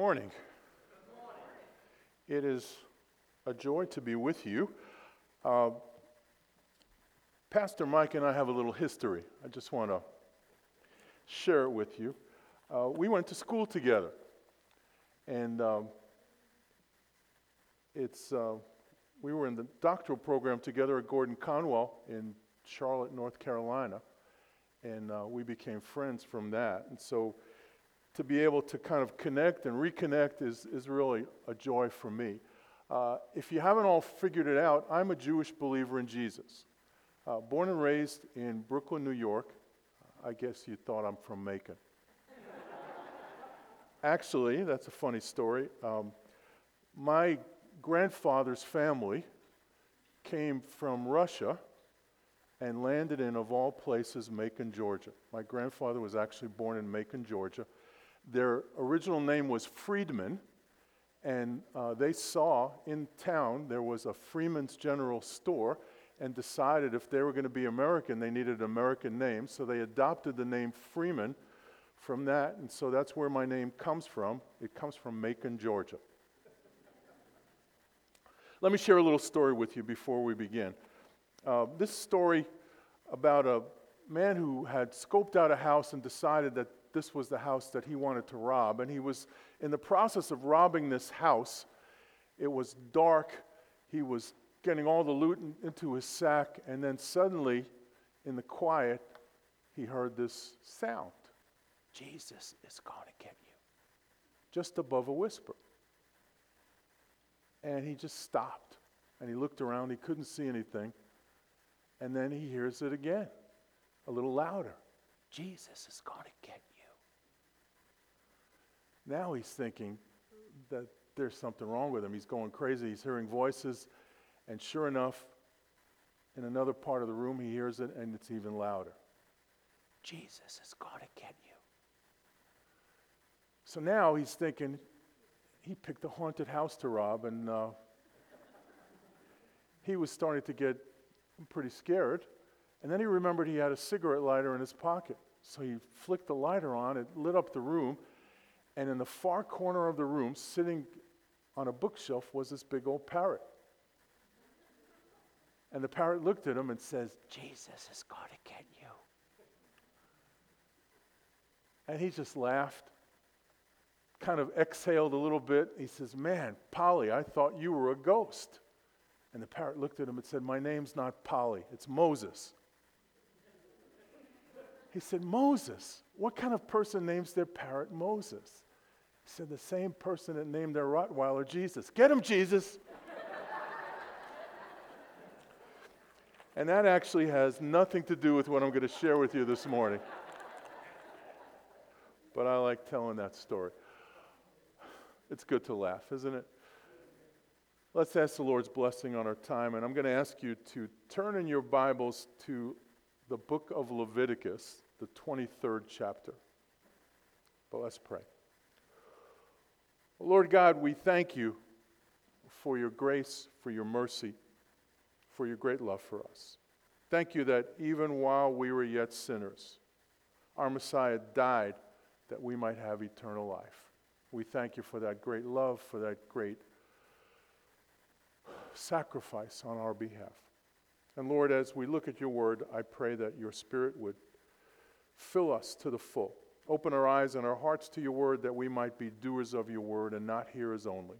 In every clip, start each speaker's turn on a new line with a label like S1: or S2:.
S1: Good morning. It is a joy to be with you. Uh, Pastor Mike and I have a little history. I just want to share it with you. Uh, we went to school together, and um, it's uh, we were in the doctoral program together at Gordon Conwell in Charlotte, North Carolina, and uh, we became friends from that. And so to be able to kind of connect and reconnect is, is really a joy for me. Uh, if you haven't all figured it out, I'm a Jewish believer in Jesus. Uh, born and raised in Brooklyn, New York. I guess you thought I'm from Macon. Actually, that's a funny story. Um, my grandfather's family came from Russia and landed in, of all places, Macon, Georgia. My grandfather was actually born in Macon, Georgia. Their original name was Freedman, and uh, they saw in town there was a Freeman's General Store and decided if they were going to be American, they needed an American name. So they adopted the name Freeman from that, and so that's where my name comes from. It comes from Macon, Georgia. Let me share a little story with you before we begin. Uh, this story about a man who had scoped out a house and decided that this was the house that he wanted to rob. And he was in the process of robbing this house. It was dark. He was getting all the loot in, into his sack. And then suddenly, in the quiet, he heard this sound Jesus is going to get you. Just above a whisper. And he just stopped. And he looked around. He couldn't see anything. And then he hears it again, a little louder. Jesus is going to get you. now he's thinking that there's something wrong with him. He's going crazy. He's hearing voices. And sure enough, in another part of the room, he hears it and it's even louder. Jesus is going to get you. So now he's thinking, he picked a haunted house to rob, and uh, he was starting to get pretty scared. And then he remembered he had a cigarette lighter in his pocket. So he flicked the lighter on, it lit up the room, and in the far corner of the room, sitting on a bookshelf, was this big old parrot. And the parrot looked at him and says, Jesus is going to get you. And he just laughed, kind of exhaled a little bit. He says, Man, Polly, I thought you were a ghost. And the parrot looked at him and said, My name's not Polly, it's Moses. He said, Moses. What kind of person names their parrot Moses? He said, The same person that named their Rottweiler Jesus. Get him, Jesus. and that actually has nothing to do with what I'm going to share with you this morning. but I like telling that story. It's good to laugh, isn't it? Let's ask the Lord's blessing on our time, and I'm going to ask you to turn in your Bibles to the book of Leviticus, the 23rd chapter. But let's pray. Lord God, we thank you for your grace, for your mercy, for your great love for us. Thank you that even while we were yet sinners, our Messiah died that we might have eternal life. We thank you for that great love, for that great sacrifice on our behalf. And Lord, as we look at your word, I pray that your spirit would fill us to the full. Open our eyes and our hearts to your word that we might be doers of your word and not hearers only.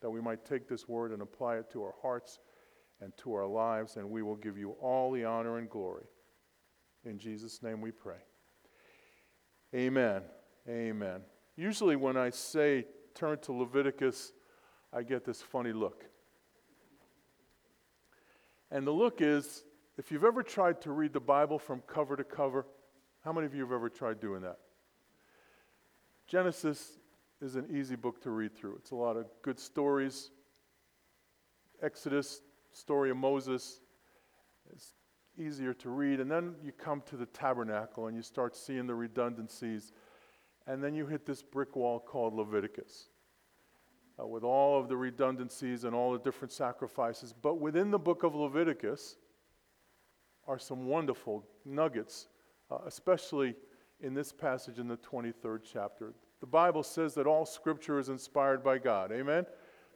S1: That we might take this word and apply it to our hearts and to our lives, and we will give you all the honor and glory. In Jesus' name we pray. Amen. Amen. Usually, when I say turn to Leviticus, I get this funny look. And the look is if you've ever tried to read the Bible from cover to cover, how many of you have ever tried doing that? Genesis is an easy book to read through. It's a lot of good stories. Exodus, story of Moses, it's easier to read. And then you come to the tabernacle and you start seeing the redundancies. And then you hit this brick wall called Leviticus uh, with all of the redundancies and all the different sacrifices. But within the book of Leviticus are some wonderful nuggets, uh, especially in this passage in the 23rd chapter. The Bible says that all scripture is inspired by God. Amen?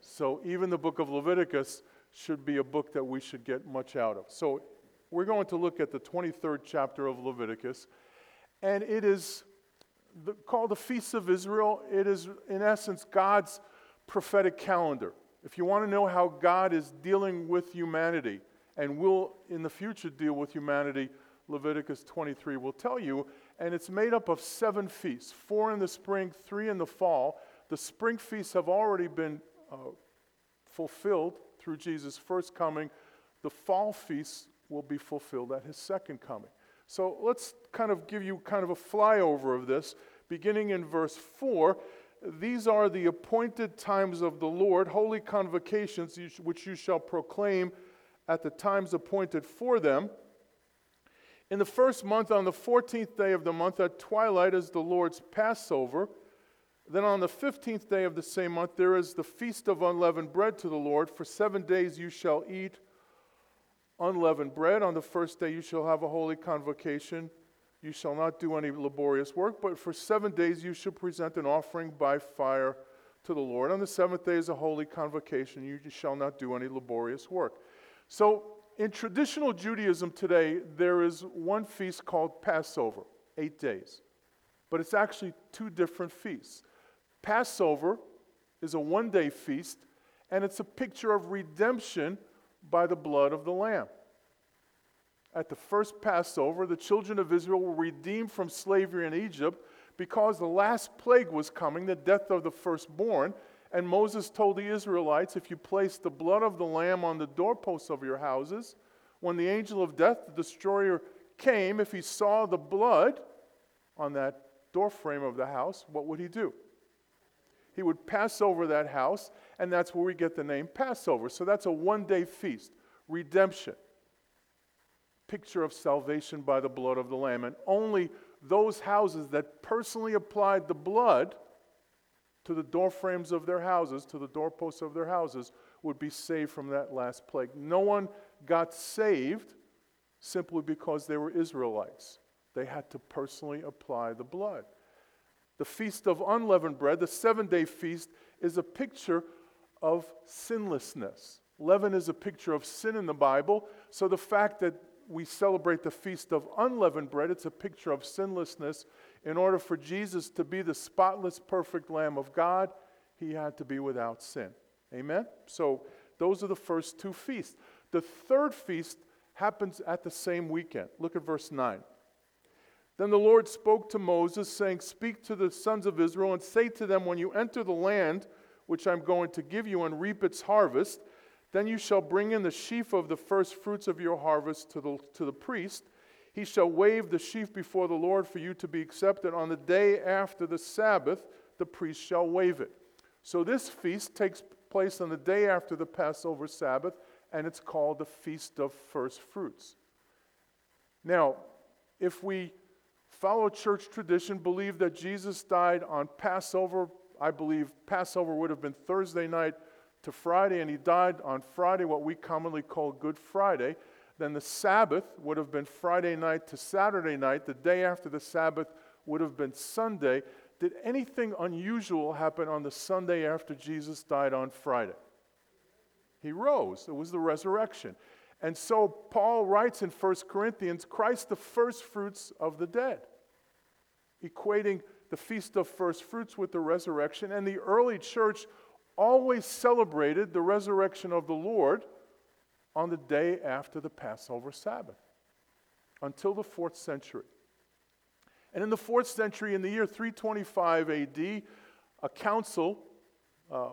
S1: So even the book of Leviticus should be a book that we should get much out of. So we're going to look at the 23rd chapter of Leviticus, and it is the, called the Feast of Israel. It is, in essence, God's prophetic calendar. If you want to know how God is dealing with humanity and will in the future deal with humanity, Leviticus 23 will tell you. And it's made up of seven feasts four in the spring, three in the fall. The spring feasts have already been uh, fulfilled through Jesus' first coming. The fall feasts will be fulfilled at his second coming. So let's kind of give you kind of a flyover of this. Beginning in verse 4, these are the appointed times of the Lord, holy convocations, which you shall proclaim at the times appointed for them. In the first month, on the 14th day of the month, at twilight, is the Lord's Passover. Then on the 15th day of the same month, there is the feast of unleavened bread to the Lord. For seven days you shall eat unleavened bread. On the first day you shall have a holy convocation. You shall not do any laborious work, but for seven days you shall present an offering by fire to the Lord. On the seventh day is a holy convocation. You shall not do any laborious work. So, in traditional Judaism today, there is one feast called Passover, eight days. But it's actually two different feasts. Passover is a one day feast, and it's a picture of redemption by the blood of the Lamb. At the first Passover, the children of Israel were redeemed from slavery in Egypt because the last plague was coming, the death of the firstborn. And Moses told the Israelites if you place the blood of the lamb on the doorposts of your houses, when the angel of death, the destroyer, came, if he saw the blood on that doorframe of the house, what would he do? He would pass over that house, and that's where we get the name Passover. So that's a one day feast, redemption, picture of salvation by the blood of the Lamb. And only those houses that personally applied the blood to the doorframes of their houses, to the doorposts of their houses, would be saved from that last plague. No one got saved simply because they were Israelites. They had to personally apply the blood. The Feast of Unleavened Bread, the seven day feast, is a picture of sinlessness. Leaven is a picture of sin in the Bible, so the fact that we celebrate the Feast of Unleavened Bread, it's a picture of sinlessness. In order for Jesus to be the spotless, perfect Lamb of God, he had to be without sin. Amen? So those are the first two feasts. The third feast happens at the same weekend. Look at verse 9. Then the Lord spoke to Moses, saying, Speak to the sons of Israel and say to them, When you enter the land which I'm going to give you and reap its harvest, then you shall bring in the sheaf of the first fruits of your harvest to the, to the priest. He shall wave the sheaf before the Lord for you to be accepted. On the day after the Sabbath, the priest shall wave it. So this feast takes place on the day after the Passover Sabbath, and it's called the Feast of First Fruits. Now, if we follow church tradition, believe that Jesus died on Passover. I believe Passover would have been Thursday night to Friday, and he died on Friday, what we commonly call Good Friday. Then the Sabbath would have been Friday night to Saturday night. The day after the Sabbath would have been Sunday. Did anything unusual happen on the Sunday after Jesus died on Friday? He rose. It was the resurrection. And so Paul writes in 1 Corinthians Christ the first fruits of the dead, equating the feast of first fruits with the resurrection. And the early church always celebrated the resurrection of the Lord on the day after the Passover Sabbath until the fourth century. And in the fourth century, in the year 325 AD, a council uh,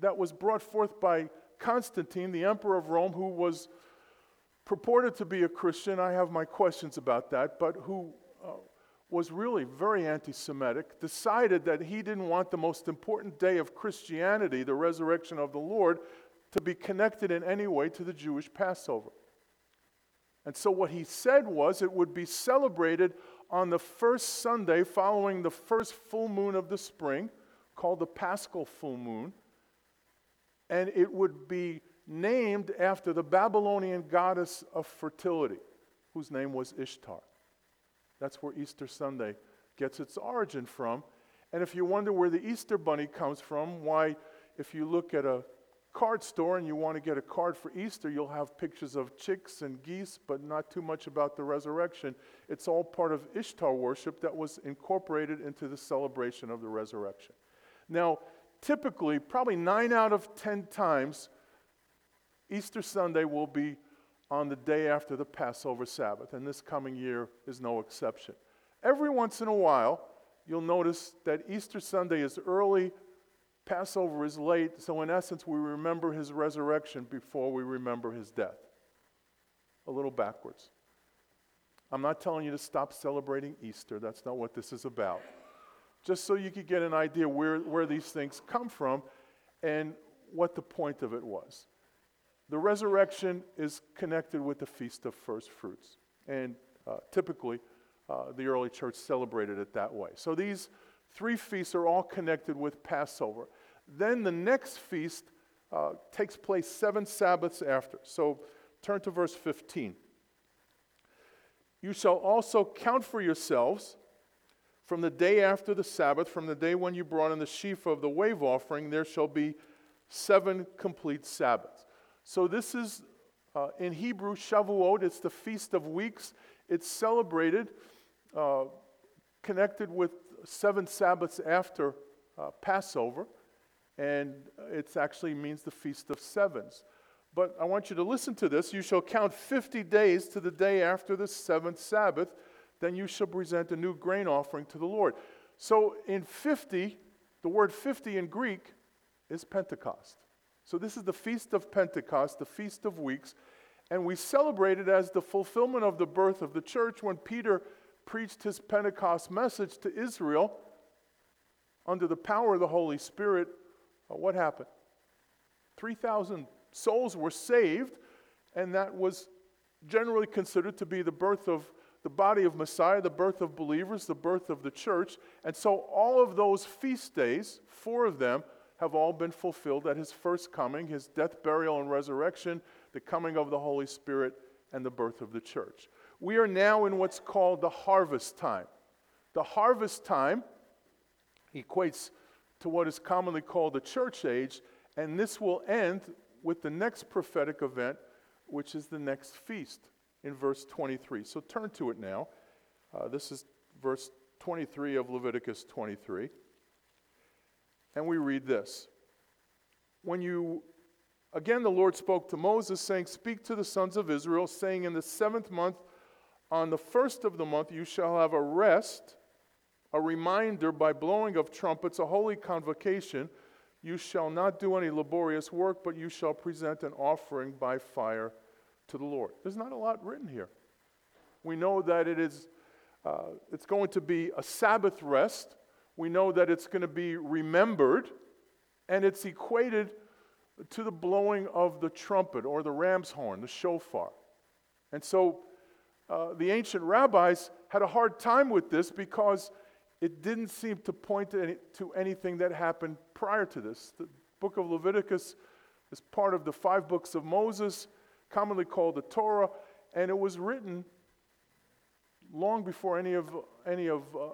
S1: that was brought forth by Constantine, the emperor of Rome, who was purported to be a Christian, I have my questions about that, but who uh, was really very anti Semitic, decided that he didn't want the most important day of Christianity, the resurrection of the Lord, to be connected in any way to the Jewish Passover. And so what he said was it would be celebrated on the first Sunday following the first full moon of the spring, called the Paschal full moon and it would be named after the Babylonian goddess of fertility, whose name was Ishtar. That's where Easter Sunday gets its origin from. And if you wonder where the Easter bunny comes from, why, if you look at a card store and you want to get a card for Easter, you'll have pictures of chicks and geese, but not too much about the resurrection. It's all part of Ishtar worship that was incorporated into the celebration of the resurrection. Now, typically, probably nine out of ten times, Easter Sunday will be on the day after the Passover Sabbath, and this coming year is no exception. Every once in a while, you'll notice that Easter Sunday is early, Passover is late, so in essence, we remember his resurrection before we remember his death. A little backwards. I'm not telling you to stop celebrating Easter, that's not what this is about. Just so you could get an idea where, where these things come from and what the point of it was. The resurrection is connected with the Feast of First Fruits. And uh, typically, uh, the early church celebrated it that way. So these three feasts are all connected with Passover. Then the next feast uh, takes place seven Sabbaths after. So turn to verse 15. You shall also count for yourselves from the day after the Sabbath, from the day when you brought in the sheaf of the wave offering, there shall be seven complete Sabbaths. So this is uh, in Hebrew Shavuot. It's the feast of weeks. It's celebrated, uh, connected with seven Sabbaths after uh, Passover, and it actually means the feast of sevens. But I want you to listen to this. You shall count 50 days to the day after the seventh Sabbath. Then you shall present a new grain offering to the Lord. So in 50, the word 50 in Greek is Pentecost. So, this is the Feast of Pentecost, the Feast of Weeks, and we celebrate it as the fulfillment of the birth of the church when Peter preached his Pentecost message to Israel under the power of the Holy Spirit. Uh, what happened? 3,000 souls were saved, and that was generally considered to be the birth of the body of Messiah, the birth of believers, the birth of the church. And so, all of those feast days, four of them, have all been fulfilled at his first coming, his death, burial, and resurrection, the coming of the Holy Spirit, and the birth of the church. We are now in what's called the harvest time. The harvest time equates to what is commonly called the church age, and this will end with the next prophetic event, which is the next feast in verse 23. So turn to it now. Uh, this is verse 23 of Leviticus 23. And we read this When you, again, the Lord spoke to Moses, saying, Speak to the sons of Israel, saying, In the seventh month, on the first of the month, you shall have a rest, a reminder by blowing of trumpets, a holy convocation. You shall not do any laborious work, but you shall present an offering by fire to the Lord. There's not a lot written here. We know that it is, uh, it's going to be a Sabbath rest we know that it's going to be remembered, and it's equated to the blowing of the trumpet or the ram's horn, the shofar. And so uh, the ancient rabbis had a hard time with this because it didn't seem to point to, any, to anything that happened prior to this. The book of Leviticus is part of the five books of Moses, commonly called the Torah, and it was written long before any of, any of uh,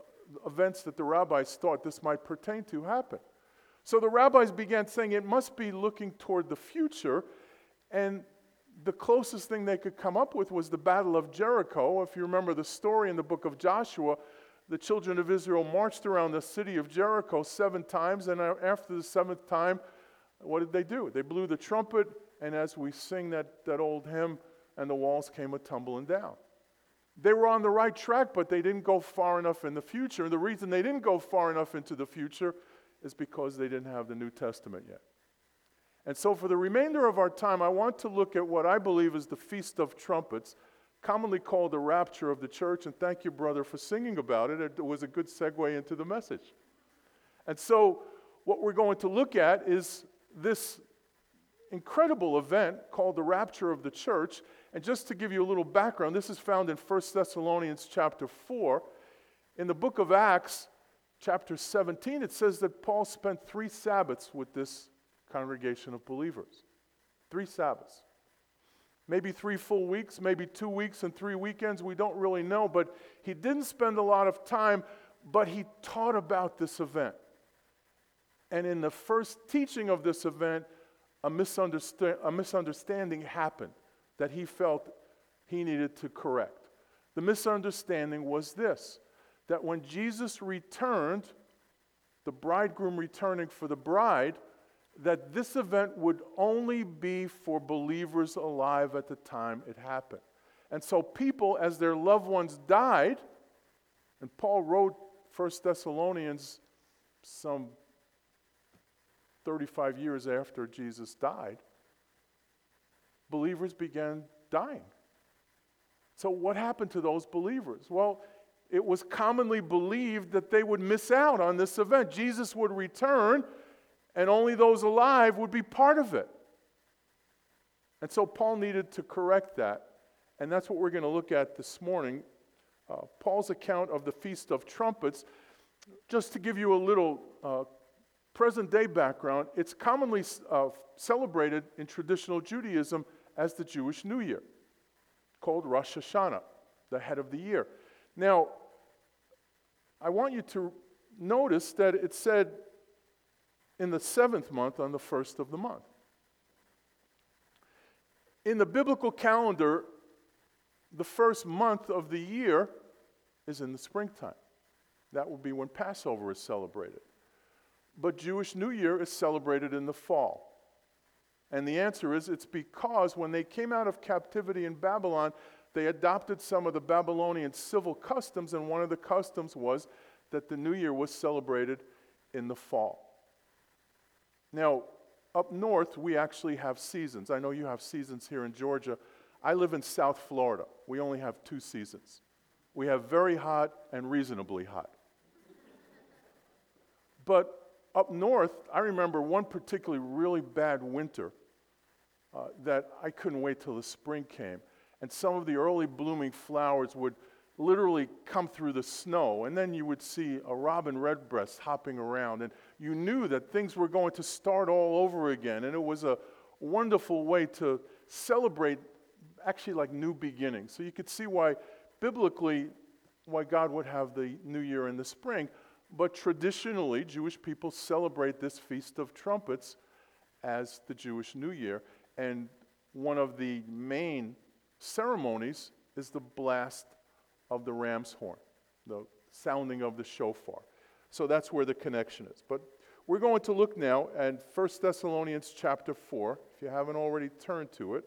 S1: events that the rabbis thought this might pertain to happen. So the rabbis began saying it must be looking toward the future, and the closest thing they could come up with was the Battle of Jericho. If you remember the story in the book of Joshua, the children of Israel marched around the city of Jericho seven times, and after the seventh time, what did they do? They blew the trumpet, and as we sing that, that old hymn, and the walls came a tumbling down. They were on the right track, but they didn't go far enough in the future. And the reason they didn't go far enough into the future is because they didn't have the New Testament yet. And so, for the remainder of our time, I want to look at what I believe is the Feast of Trumpets, commonly called the rapture of the church. And thank you, brother, for singing about it. It was a good segue into the message. And so, what we're going to look at is this incredible event called the rapture of the church. And just to give you a little background, this is found in 1 Thessalonians chapter 4. In the book of Acts, chapter 17, it says that Paul spent three Sabbaths with this congregation of believers. Three Sabbaths. Maybe three full weeks, maybe two weeks and three weekends, we don't really know, but he didn't spend a lot of time but he taught about this event. And in the first teaching of this event, a, a misunderstanding happened that he felt he needed to correct. The misunderstanding was this that when Jesus returned, the bridegroom returning for the bride, that this event would only be for believers alive at the time it happened. And so, people, as their loved ones died, and Paul wrote 1 Thessalonians some 35 years after Jesus died, believers began dying. So, what happened to those believers? Well, it was commonly believed that they would miss out on this event. Jesus would return, and only those alive would be part of it. And so, Paul needed to correct that. And that's what we're going to look at this morning. Uh, Paul's account of the Feast of Trumpets. Just to give you a little uh, present day background, it's commonly uh, celebrated in traditional Judaism as the Jewish New Year, called Rosh Hashanah, the head of the year. Now, I want you to notice that it said in the seventh month on the first of the month. In the biblical calendar, the first month of the year is in the springtime. That will be when Passover is celebrated. But Jewish New Year is celebrated in the fall. And the answer is it's because when they came out of captivity in Babylon, they adopted some of the Babylonian civil customs, and one of the customs was that the New Year was celebrated in the fall. Now, up north, we actually have seasons. I know you have seasons here in Georgia. I live in South Florida. We only have two seasons. We have very hot and reasonably hot. But up north, I remember one particularly really bad winter uh, that I couldn't wait till the spring came. And some of the early blooming flowers would literally come through the snow. And then you would see a robin redbreast hopping around. And you knew that things were going to start all over again. And it was a wonderful way to celebrate actually like new beginnings. So you could see why, biblically, why God would have the new year in the spring. But traditionally, Jewish people celebrate this Feast of Trumpets as the Jewish New Year. And one of the main ceremonies is the blast of the ram's horn, the sounding of the shofar. So that's where the connection is. But we're going to look now at 1 Thessalonians chapter 4, if you haven't already turned to it.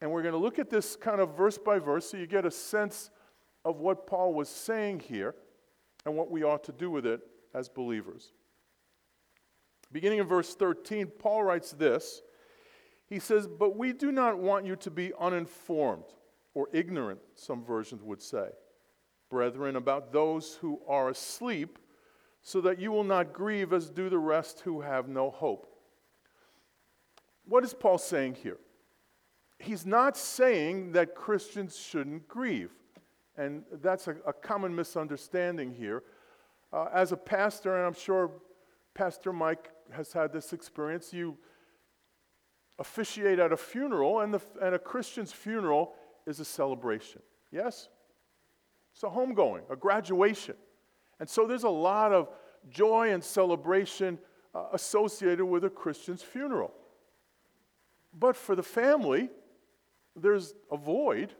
S1: And we're going to look at this kind of verse by verse so you get a sense of what Paul was saying here and what we ought to do with it as believers. Beginning in verse 13, Paul writes this. He says, But we do not want you to be uninformed or ignorant, some versions would say, brethren, about those who are asleep, so that you will not grieve as do the rest who have no hope. What is Paul saying here? he's not saying that Christians shouldn't grieve. And that's a, a common misunderstanding here. Uh, as a pastor, and I'm sure Pastor Mike has had this experience, you officiate at a funeral, and, the, and a Christian's funeral is a celebration. Yes? It's a homegoing, a graduation. And so there's a lot of joy and celebration uh, associated with a Christian's funeral. But for the family, there's a void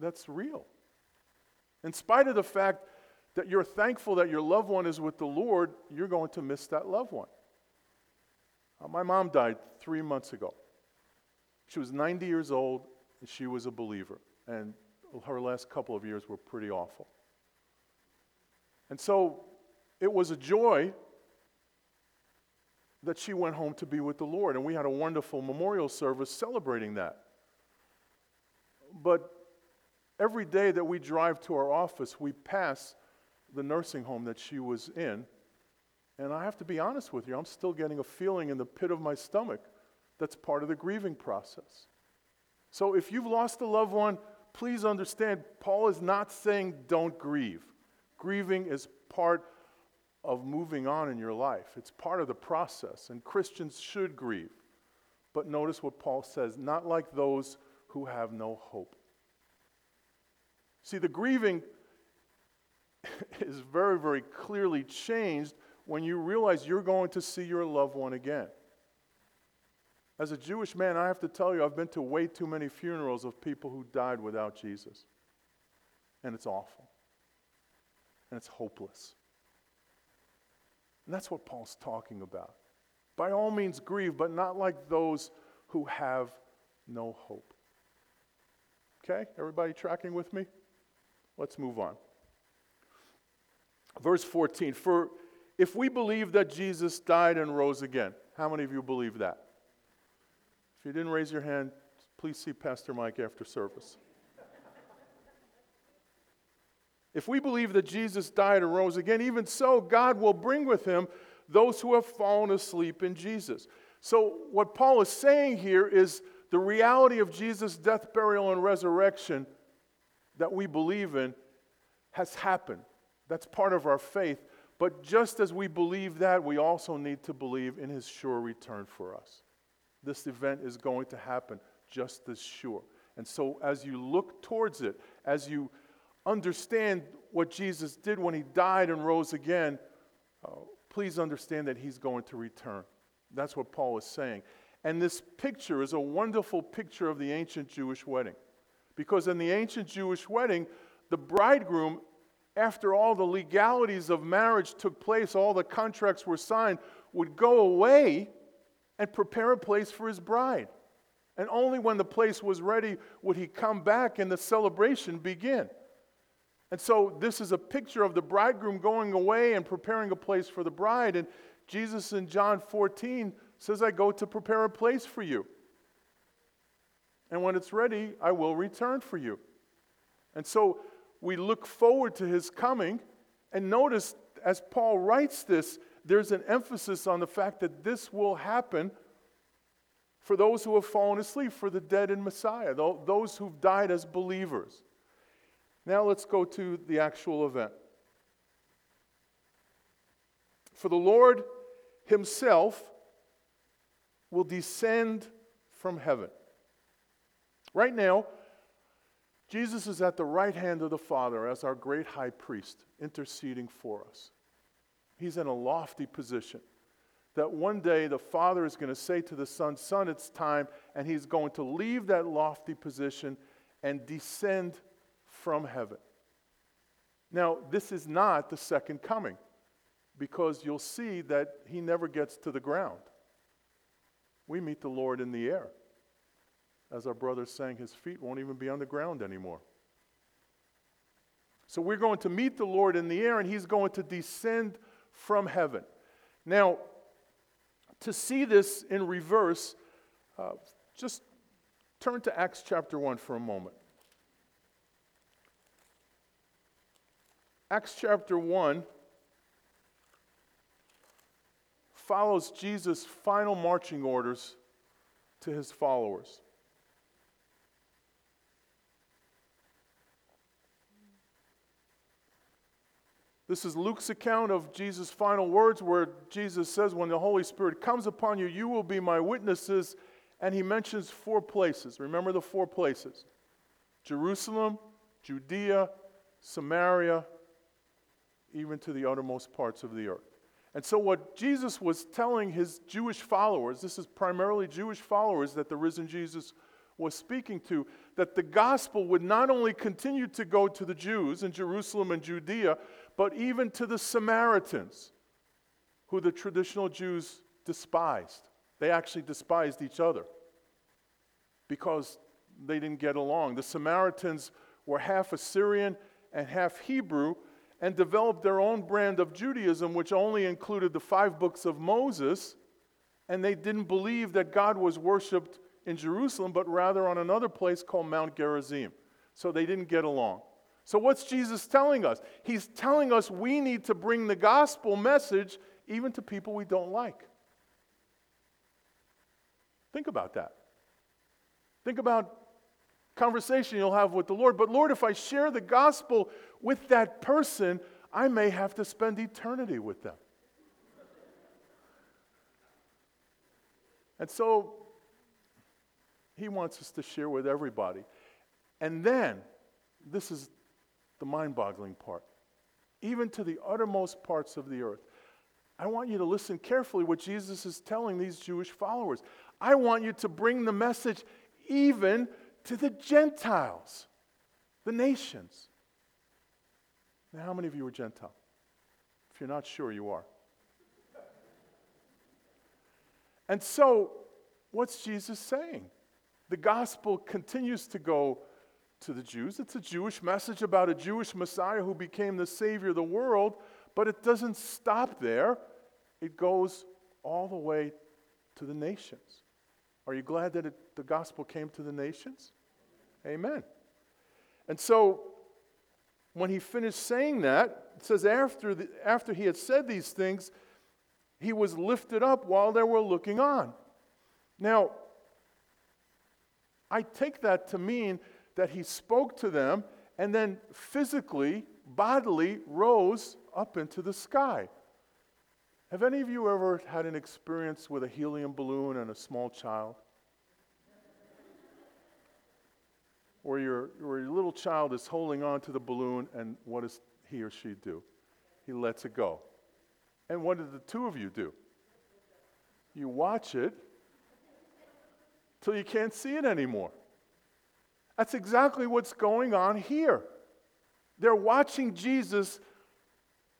S1: that's real. In spite of the fact that you're thankful that your loved one is with the Lord, you're going to miss that loved one. Uh, my mom died three months ago. She was 90 years old, and she was a believer. And her last couple of years were pretty awful. And so it was a joy that she went home to be with the Lord. And we had a wonderful memorial service celebrating that. But every day that we drive to our office, we pass the nursing home that she was in. And I have to be honest with you, I'm still getting a feeling in the pit of my stomach that's part of the grieving process. So if you've lost a loved one, please understand Paul is not saying don't grieve. Grieving is part of moving on in your life. It's part of the process, and Christians should grieve. But notice what Paul says not like those who have no hope. See, the grieving is very, very clearly changed when you realize you're going to see your loved one again. As a Jewish man, I have to tell you, I've been to way too many funerals of people who died without Jesus. And it's awful. And it's hopeless. And that's what Paul's talking about. By all means, grieve, but not like those who have no hope. Okay? Everybody tracking with me? Let's move on. Verse 14 For if we believe that Jesus died and rose again, how many of you believe that? If you didn't raise your hand, please see Pastor Mike after service. If we believe that Jesus died and rose again, even so, God will bring with him those who have fallen asleep in Jesus. So, what Paul is saying here is the reality of Jesus' death, burial, and resurrection that we believe in has happened. That's part of our faith. But just as we believe that, we also need to believe in his sure return for us. This event is going to happen just as sure. And so, as you look towards it, as you understand what Jesus did when he died and rose again, uh, please understand that he's going to return. That's what Paul is saying. And this picture is a wonderful picture of the ancient Jewish wedding. Because in the ancient Jewish wedding, the bridegroom, after all the legalities of marriage took place, all the contracts were signed, would go away and prepare a place for his bride. And only when the place was ready would he come back and the celebration begin. And so this is a picture of the bridegroom going away and preparing a place for the bride. And Jesus in John 14 says, I go to prepare a place for you. And when it's ready, I will return for you. And so we look forward to his coming. And notice, as Paul writes this, there's an emphasis on the fact that this will happen for those who have fallen asleep, for the dead in Messiah, those who've died as believers. Now let's go to the actual event. For the Lord Himself will descend from heaven. Right now, Jesus is at the right hand of the Father as our great high priest, interceding for us. He's in a lofty position. That one day the Father is going to say to the Son, Son, it's time, and he's going to leave that lofty position and descend from heaven. Now, this is not the second coming because you'll see that he never gets to the ground. We meet the Lord in the air. As our brother sang, his feet won't even be on the ground anymore. So we're going to meet the Lord in the air, and he's going to descend from heaven. Now, to see this in reverse, uh, just turn to Acts chapter 1 for a moment. Acts chapter 1 follows Jesus' final marching orders to his followers. This is Luke's account of Jesus' final words, where Jesus says, When the Holy Spirit comes upon you, you will be my witnesses. And he mentions four places. Remember the four places Jerusalem, Judea, Samaria, even to the uttermost parts of the earth. And so, what Jesus was telling his Jewish followers, this is primarily Jewish followers that the risen Jesus was speaking to, that the gospel would not only continue to go to the Jews in Jerusalem and Judea, but even to the Samaritans, who the traditional Jews despised. They actually despised each other because they didn't get along. The Samaritans were half Assyrian and half Hebrew, and developed their own brand of Judaism, which only included the five books of Moses, and they didn't believe that God was worshiped in Jerusalem, but rather on another place called Mount Gerizim. So they didn't get along. So, what's Jesus telling us? He's telling us we need to bring the gospel message even to people we don't like. Think about that. Think about conversation you'll have with the Lord. But Lord, if I share the gospel with that person, I may have to spend eternity with them. And so he wants us to share with everybody. And then, this is the mind boggling part, even to the uttermost parts of the earth. I want you to listen carefully what Jesus is telling these Jewish followers. I want you to bring the message even to the Gentiles, the nations. Now, how many of you are Gentile? If you're not sure, you are. And so, what's Jesus saying? The gospel continues to go to the Jews. It's a Jewish message about a Jewish Messiah who became the Savior of the world, but it doesn't stop there. It goes all the way to the nations. Are you glad that it, the gospel came to the nations? Amen. And so, when he finished saying that, it says, after, the, after he had said these things, he was lifted up while they were looking on. Now, I take that to mean that he spoke to them and then physically, bodily rose up into the sky. Have any of you ever had an experience with a helium balloon and a small child? Or your, your little child is holding on to the balloon, and what does he or she do? He lets it go. And what did the two of you do? You watch it till you can't see it anymore. That's exactly what's going on here. They're watching Jesus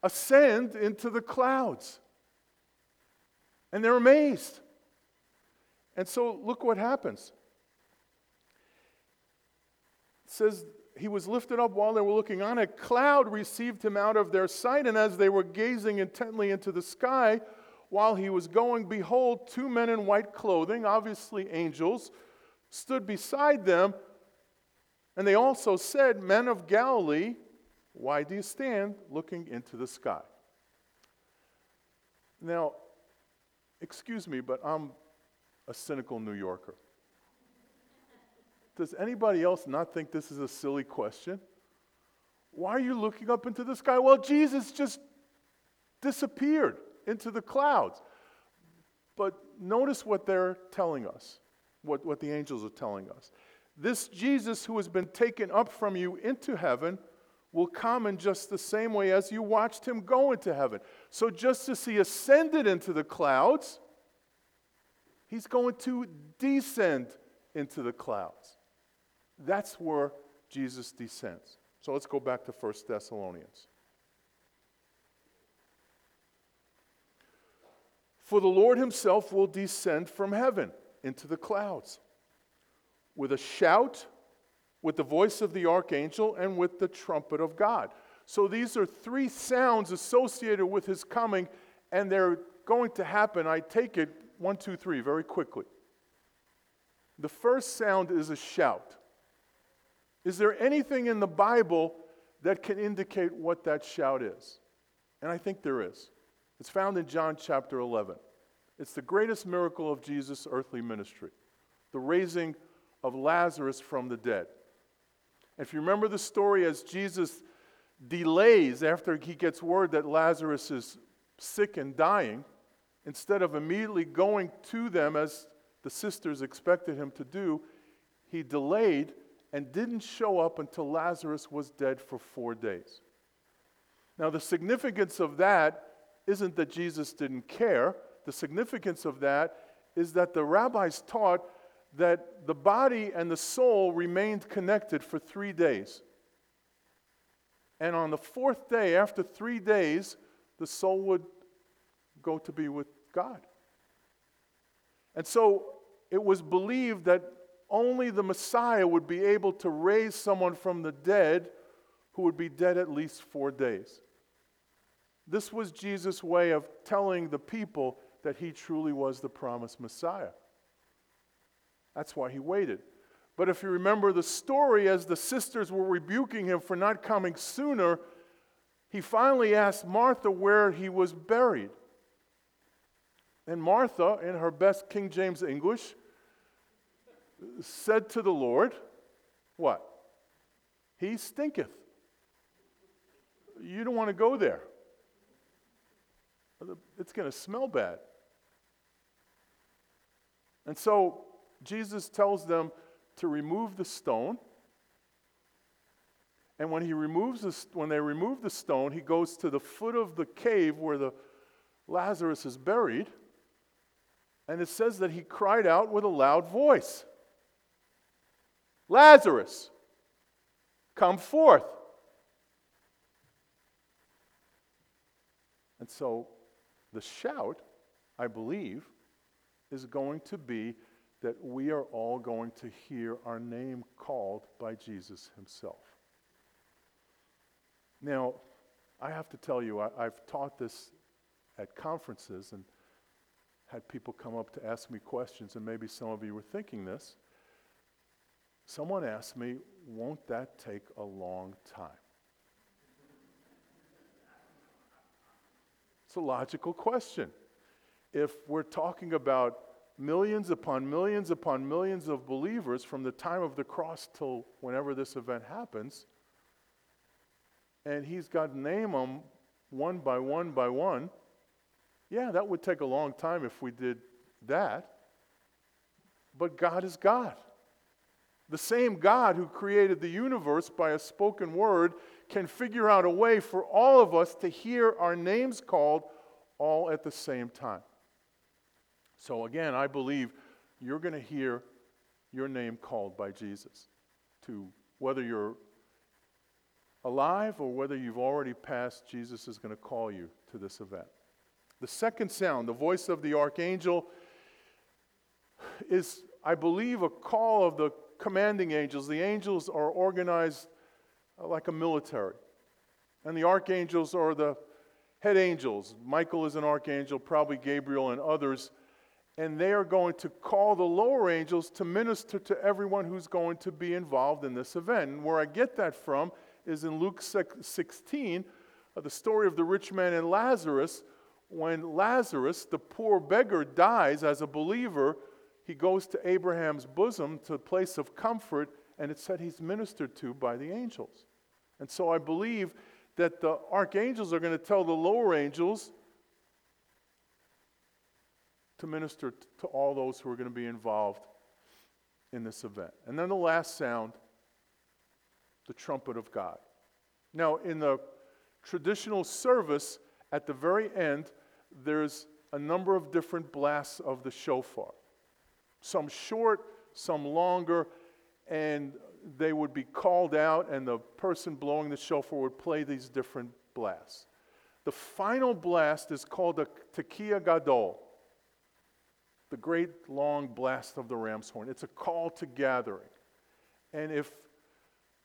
S1: ascend into the clouds. And they're amazed. And so look what happens. It says, He was lifted up while they were looking on. A cloud received him out of their sight, and as they were gazing intently into the sky, while he was going, behold, two men in white clothing, obviously angels, stood beside them. And they also said, Men of Galilee, why do you stand looking into the sky? Now, excuse me, but I'm a cynical New Yorker. Does anybody else not think this is a silly question? Why are you looking up into the sky? Well, Jesus just disappeared into the clouds. But notice what they're telling us, what, what the angels are telling us. This Jesus who has been taken up from you into heaven will come in just the same way as you watched him go into heaven. So, just as he ascended into the clouds, he's going to descend into the clouds. That's where Jesus descends. So, let's go back to 1 Thessalonians. For the Lord himself will descend from heaven into the clouds with a shout, with the voice of the archangel, and with the trumpet of God. So these are three sounds associated with his coming, and they're going to happen. I take it one, two, three, very quickly. The first sound is a shout. Is there anything in the Bible that can indicate what that shout is? And I think there is. It's found in John chapter 11. It's the greatest miracle of Jesus' earthly ministry the raising of Lazarus from the dead. If you remember the story, as Jesus delays after he gets word that Lazarus is sick and dying, instead of immediately going to them as the sisters expected him to do, he delayed and didn't show up until Lazarus was dead for four days. Now, the significance of that isn't that Jesus didn't care. The significance of that is that the rabbis taught that the body and the soul remained connected for three days. And on the fourth day, after three days, the soul would go to be with God. And so it was believed that only the Messiah would be able to raise someone from the dead who would be dead at least four days. This was Jesus' way of telling the people that he truly was the promised Messiah. That's why he waited. But if you remember the story, as the sisters were rebuking him for not coming sooner, he finally asked Martha where he was buried. And Martha, in her best King James English, said to the Lord, What? He stinketh. You don't want to go there. It's going to smell bad. And so Jesus tells them to remove the stone. And when he removes the, when they remove the stone, he goes to the foot of the cave where the Lazarus is buried. And it says that he cried out with a loud voice Lazarus, come forth. And so the shout, I believe, is going to be that we are all going to hear our name called by Jesus himself. Now, I have to tell you, I, have taught this at conferences and had people come up to ask me questions, and maybe some of you were thinking this. Someone asked me, Won't that take a long time? It's a logical question. If we're talking about millions upon millions upon millions of believers from the time of the cross till whenever this event happens, and he's got to name them one by one by one, yeah, that would take a long time if we did that. But God is God. The same God who created the universe by a spoken word can figure out a way for all of us to hear our names called all at the same time. So, again, I believe you're going to hear your name called by Jesus to whether you're alive or whether you've already passed, Jesus is going to call you to this event. The second sound, the voice of the archangel, is, I believe, a call of the commanding angels. The angels are organized uh, like a military, and the archangels are the head angels. Michael is an archangel, probably Gabriel and others. And they are going to call the lower angels to minister to everyone who's going to be involved in this event. And where I get that from is in Luke 16, uh, the story of the rich man and Lazarus, when Lazarus, the poor beggar, dies as a believer, he goes to Abraham's bosom to a place of comfort, and it said he's ministered to by the angels. And so I believe that the archangels are going to tell the lower angels to minister to all those who are going to be involved in this event. And then the last sound, the trumpet of God. Now, in the traditional service, at the very end, there's a number of different blasts of the shofar. Some short, some longer, and they would be called out, and the person blowing the shofar would play these different blasts. The final blast is called a tekiah gadol, the great long blast of the ram's horn. It's a call to gathering. And if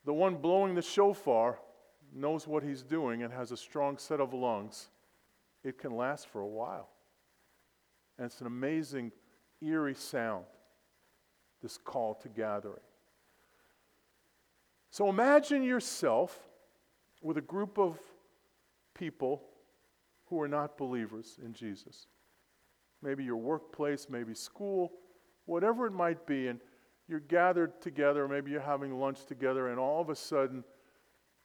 S1: the one blowing the shofar knows what he's doing and has a strong set of lungs, it can last for a while. And it's an amazing, eerie sound, this call to gathering. So imagine yourself with a group of people who are not believers in Jesus. Maybe your workplace, maybe school, whatever it might be, and you're gathered together, maybe you're having lunch together, and all of a sudden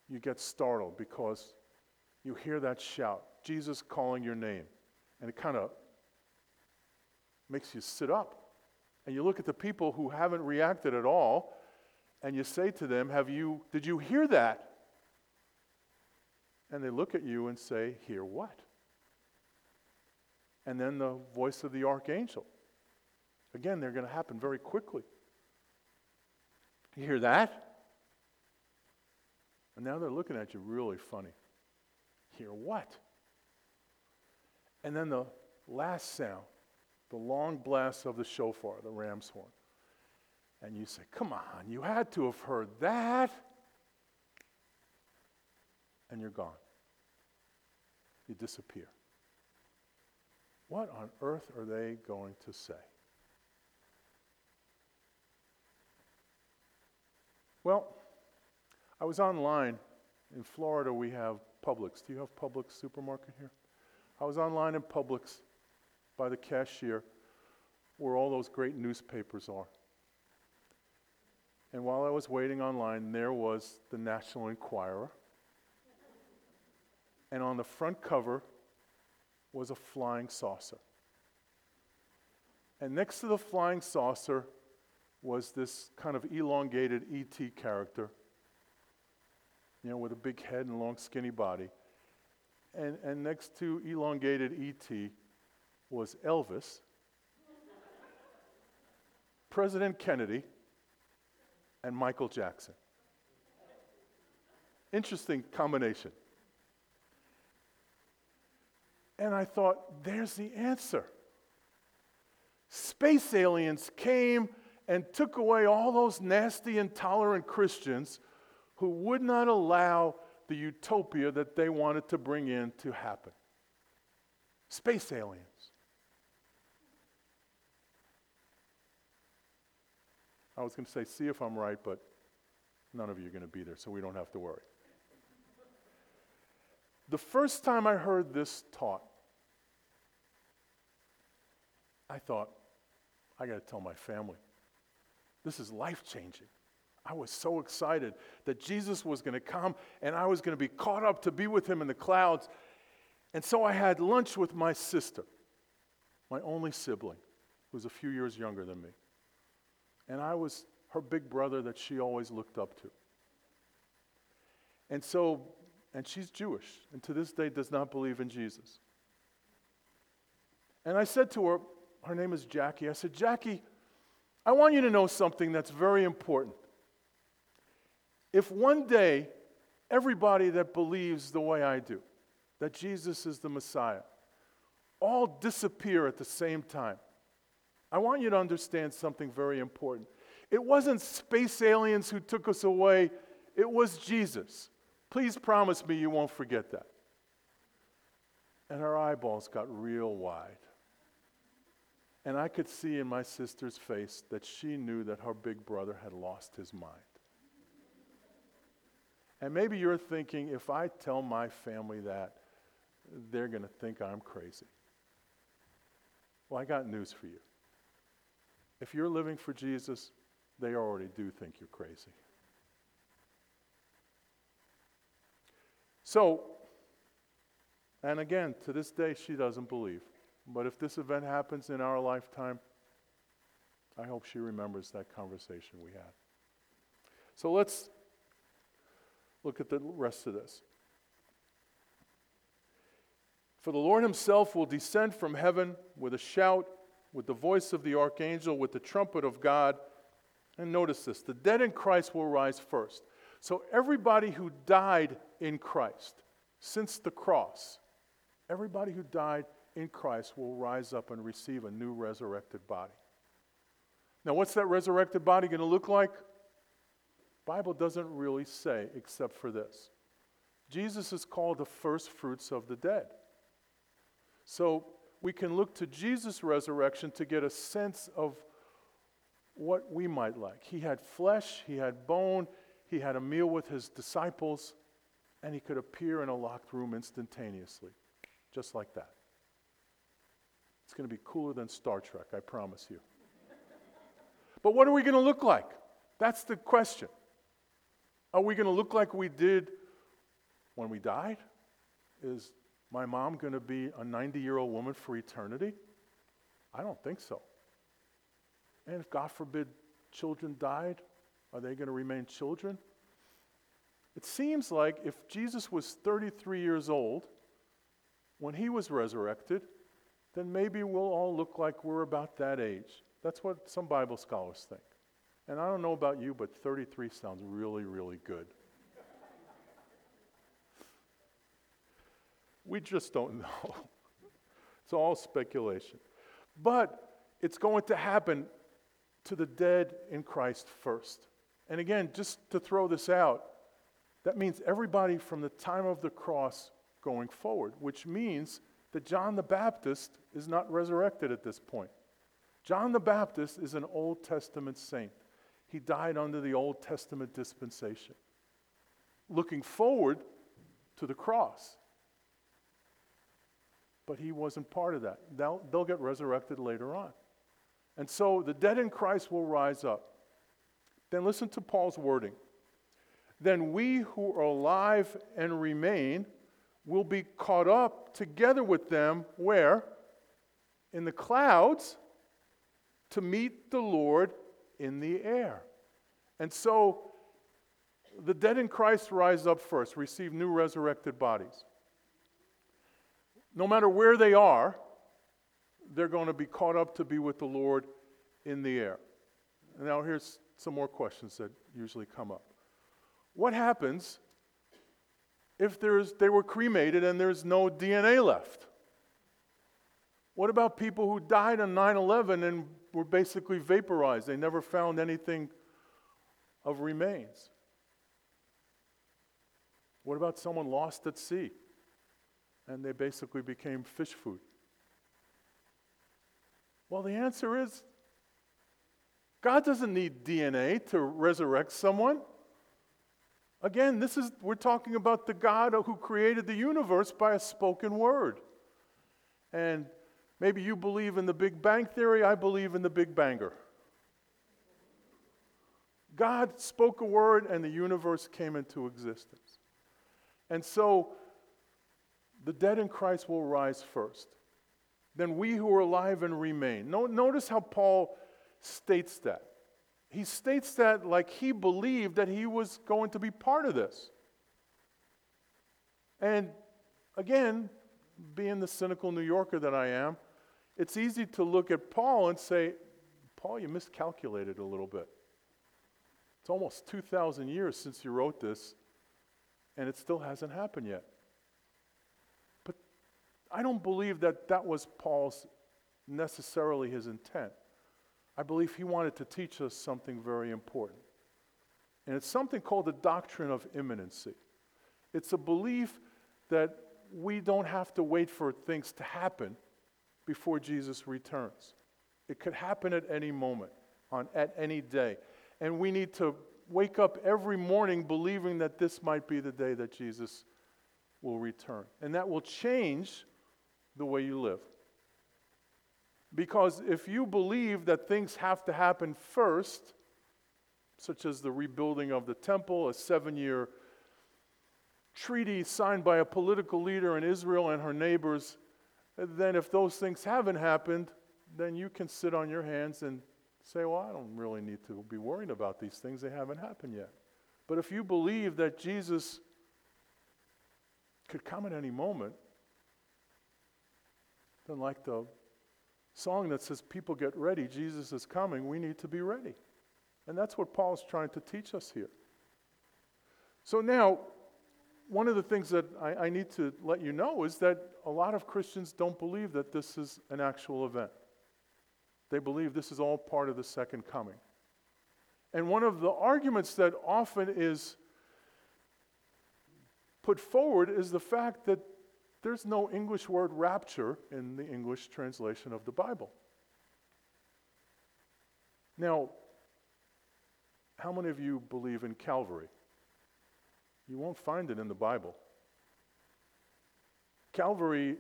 S1: you get startled because you hear that shout Jesus calling your name. And it kind of makes you sit up. And you look at the people who haven't reacted at all, and you say to them, Have you, did you hear that? And they look at you and say, Hear what? And then the voice of the archangel. Again, they're going to happen very quickly. You hear that? And now they're looking at you really funny. Hear what? And then the last sound, the long blast of the shofar, the ram's horn. And you say, Come on, you had to have heard that. And you're gone. You disappear. What on earth are they going to say? Well, I was online. In Florida, we have Publix. Do you have Publix supermarket here? I was online in Publix by the cashier where all those great newspapers are. And while I was waiting online, there was the National Enquirer. And on the front cover was a flying saucer. And next to the flying saucer was this kind of elongated ET character you know, with a big head and long, skinny body. And, and next to elongated E.T. was Elvis, President Kennedy, and Michael Jackson. Interesting combination. And I thought, there's the answer. Space aliens came and took away all those nasty, intolerant Christians who would not allow the utopia that they wanted to bring in to happen. Space aliens. I was going to say, see if I'm right, but none of you are going to be there, so we don't have to worry. The first time I heard this taught, I thought, I got to tell my family. This is life changing. I was so excited that Jesus was going to come and I was going to be caught up to be with him in the clouds. And so I had lunch with my sister, my only sibling, who was a few years younger than me. And I was her big brother that she always looked up to. And so, and she's Jewish, and to this day does not believe in Jesus. And I said to her, her name is Jackie. I said, Jackie, I want you to know something that's very important. If one day everybody that believes the way I do, that Jesus is the Messiah, all disappear at the same time, I want you to understand something very important. It wasn't space aliens who took us away, it was Jesus. Please promise me you won't forget that. And her eyeballs got real wide. And I could see in my sister's face that she knew that her big brother had lost his mind. And maybe you're thinking, if I tell my family that, they're going to think I'm crazy. Well, I got news for you. If you're living for Jesus, they already do think you're crazy. So, and again, to this day, she doesn't believe. But if this event happens in our lifetime, I hope she remembers that conversation we had. So let's look at the rest of this. For the Lord himself will descend from heaven with a shout, with the voice of the archangel, with the trumpet of God. And notice this the dead in Christ will rise first. So everybody who died in Christ since the cross, everybody who died in Christ will rise up and receive a new resurrected body. Now, what's that resurrected body going to look like? Bible doesn't really say except for this. Jesus is called the first fruits of the dead. So we can look to Jesus' resurrection to get a sense of what we might like. He had flesh, he had bone, he had a meal with his disciples, and he could appear in a locked room instantaneously, just like that. It's going to be cooler than Star Trek, I promise you. but what are we going to look like? That's the question. Are we going to look like we did when we died? Is my mom going to be a 90 year old woman for eternity? I don't think so. And if, God forbid, children died, are they going to remain children? It seems like if Jesus was 33 years old when he was resurrected, then maybe we'll all look like we're about that age. That's what some Bible scholars think. And I don't know about you, but 33 sounds really, really good. we just don't know. it's all speculation. But it's going to happen to the dead in Christ first. And again, just to throw this out, that means everybody from the time of the cross going forward, which means that John the Baptist is not resurrected at this point. John the Baptist is an Old Testament saint. He died under the Old Testament dispensation, looking forward to the cross. But he wasn't part of that. They'll, they'll get resurrected later on. And so the dead in Christ will rise up. Then listen to Paul's wording. Then we who are alive and remain will be caught up together with them where? In the clouds to meet the Lord in the air. And so the dead in Christ rise up first, receive new resurrected bodies. No matter where they are, they're going to be caught up to be with the Lord in the air. Now, here's some more questions that usually come up. What happens if there's, they were cremated and there's no DNA left? What about people who died on 9 11 and were basically vaporized? They never found anything of remains. What about someone lost at sea and they basically became fish food? Well, the answer is God doesn't need DNA to resurrect someone. Again, this is we're talking about the God who created the universe by a spoken word. And maybe you believe in the Big Bang theory, I believe in the Big Banger. God spoke a word and the universe came into existence. And so the dead in Christ will rise first. Then we who are alive and remain. Notice how Paul states that. He states that like he believed that he was going to be part of this. And again, being the cynical New Yorker that I am, it's easy to look at Paul and say, Paul, you miscalculated a little bit. It's almost 2,000 years since you wrote this, and it still hasn't happened yet. But I don't believe that that was Paul's necessarily his intent. I believe he wanted to teach us something very important. And it's something called the doctrine of imminency. It's a belief that we don't have to wait for things to happen before Jesus returns. It could happen at any moment, on, at any day. And we need to wake up every morning believing that this might be the day that Jesus will return. And that will change the way you live. Because if you believe that things have to happen first, such as the rebuilding of the temple, a seven year treaty signed by a political leader in Israel and her neighbors, then if those things haven't happened, then you can sit on your hands and say, Well, I don't really need to be worrying about these things, they haven't happened yet. But if you believe that Jesus could come at any moment, then, like the song that says, People get ready, Jesus is coming, we need to be ready. And that's what Paul's trying to teach us here. So now, one of the things that I, I, need to let you know is that a lot of Christians don't believe that this is an actual event. They believe this is all part of the second coming. And one of the arguments that often is put forward is the fact that there's no English word rapture in the English translation of the Bible. Now, how many of you believe in Calvary? You won't find it in the Bible. Calvary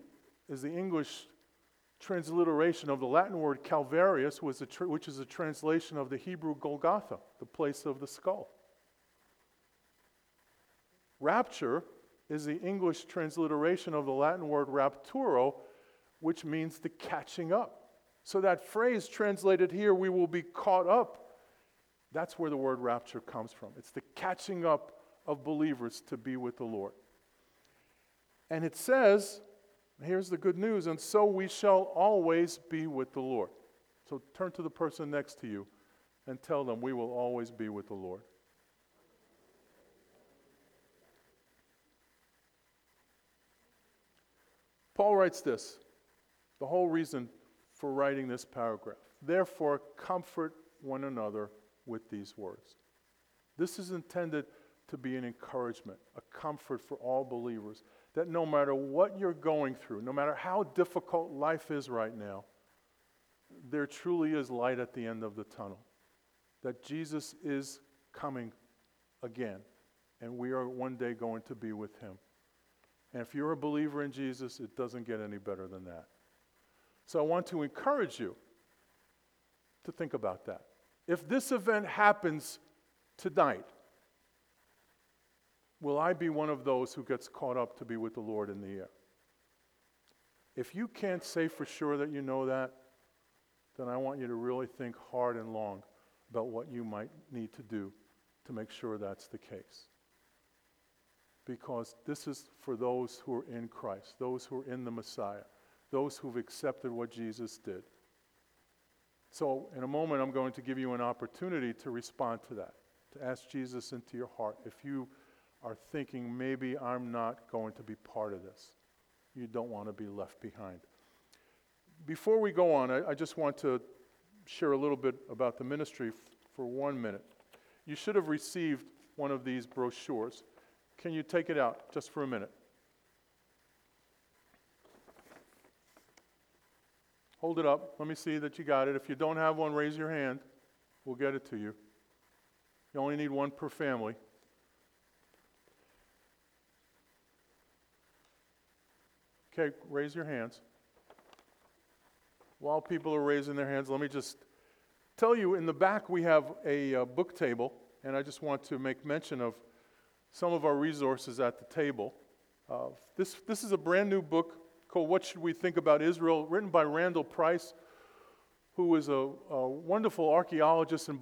S1: is the English transliteration of the Latin word Calvarius, which is a translation of the Hebrew Golgotha, the place of the skull. Rapture is the English transliteration of the Latin word rapturo, which means the catching up. So that phrase translated here, we will be caught up, that's where the word rapture comes from. It's the catching up of believers to be with the Lord. And it says, here's the good news, and so we shall always be with the Lord. So turn to the person next to you and tell them, we will always be with the Lord. Paul writes this the whole reason for writing this paragraph. Therefore, comfort one another with these words. This is intended to be an encouragement, a comfort for all believers that no matter what you're going through, no matter how difficult life is right now, there truly is light at the end of the tunnel. That Jesus is coming again, and we are one day going to be with him. And if you're a believer in Jesus, it doesn't get any better than that. So I want to encourage you to think about that. If this event happens tonight, will I be one of those who gets caught up to be with the Lord in the air? If you can't say for sure that you know that, then I want you to really think hard and long about what you might need to do to make sure that's the case. Because this is for those who are in Christ, those who are in the Messiah, those who've accepted what Jesus did. So, in a moment, I'm going to give you an opportunity to respond to that, to ask Jesus into your heart. If you are thinking, maybe I'm not going to be part of this, you don't want to be left behind. Before we go on, I, I just want to share a little bit about the ministry f- for one minute. You should have received one of these brochures. Can you take it out just for a minute? Hold it up. Let me see that you got it. If you don't have one, raise your hand. We'll get it to you. You only need one per family. Okay, raise your hands. While people are raising their hands, let me just tell you in the back we have a uh, book table, and I just want to make mention of some of our resources at the table. Uh, this, this is a brand new book called What Should We Think About Israel, written by Randall Price, who is a, a wonderful archaeologist and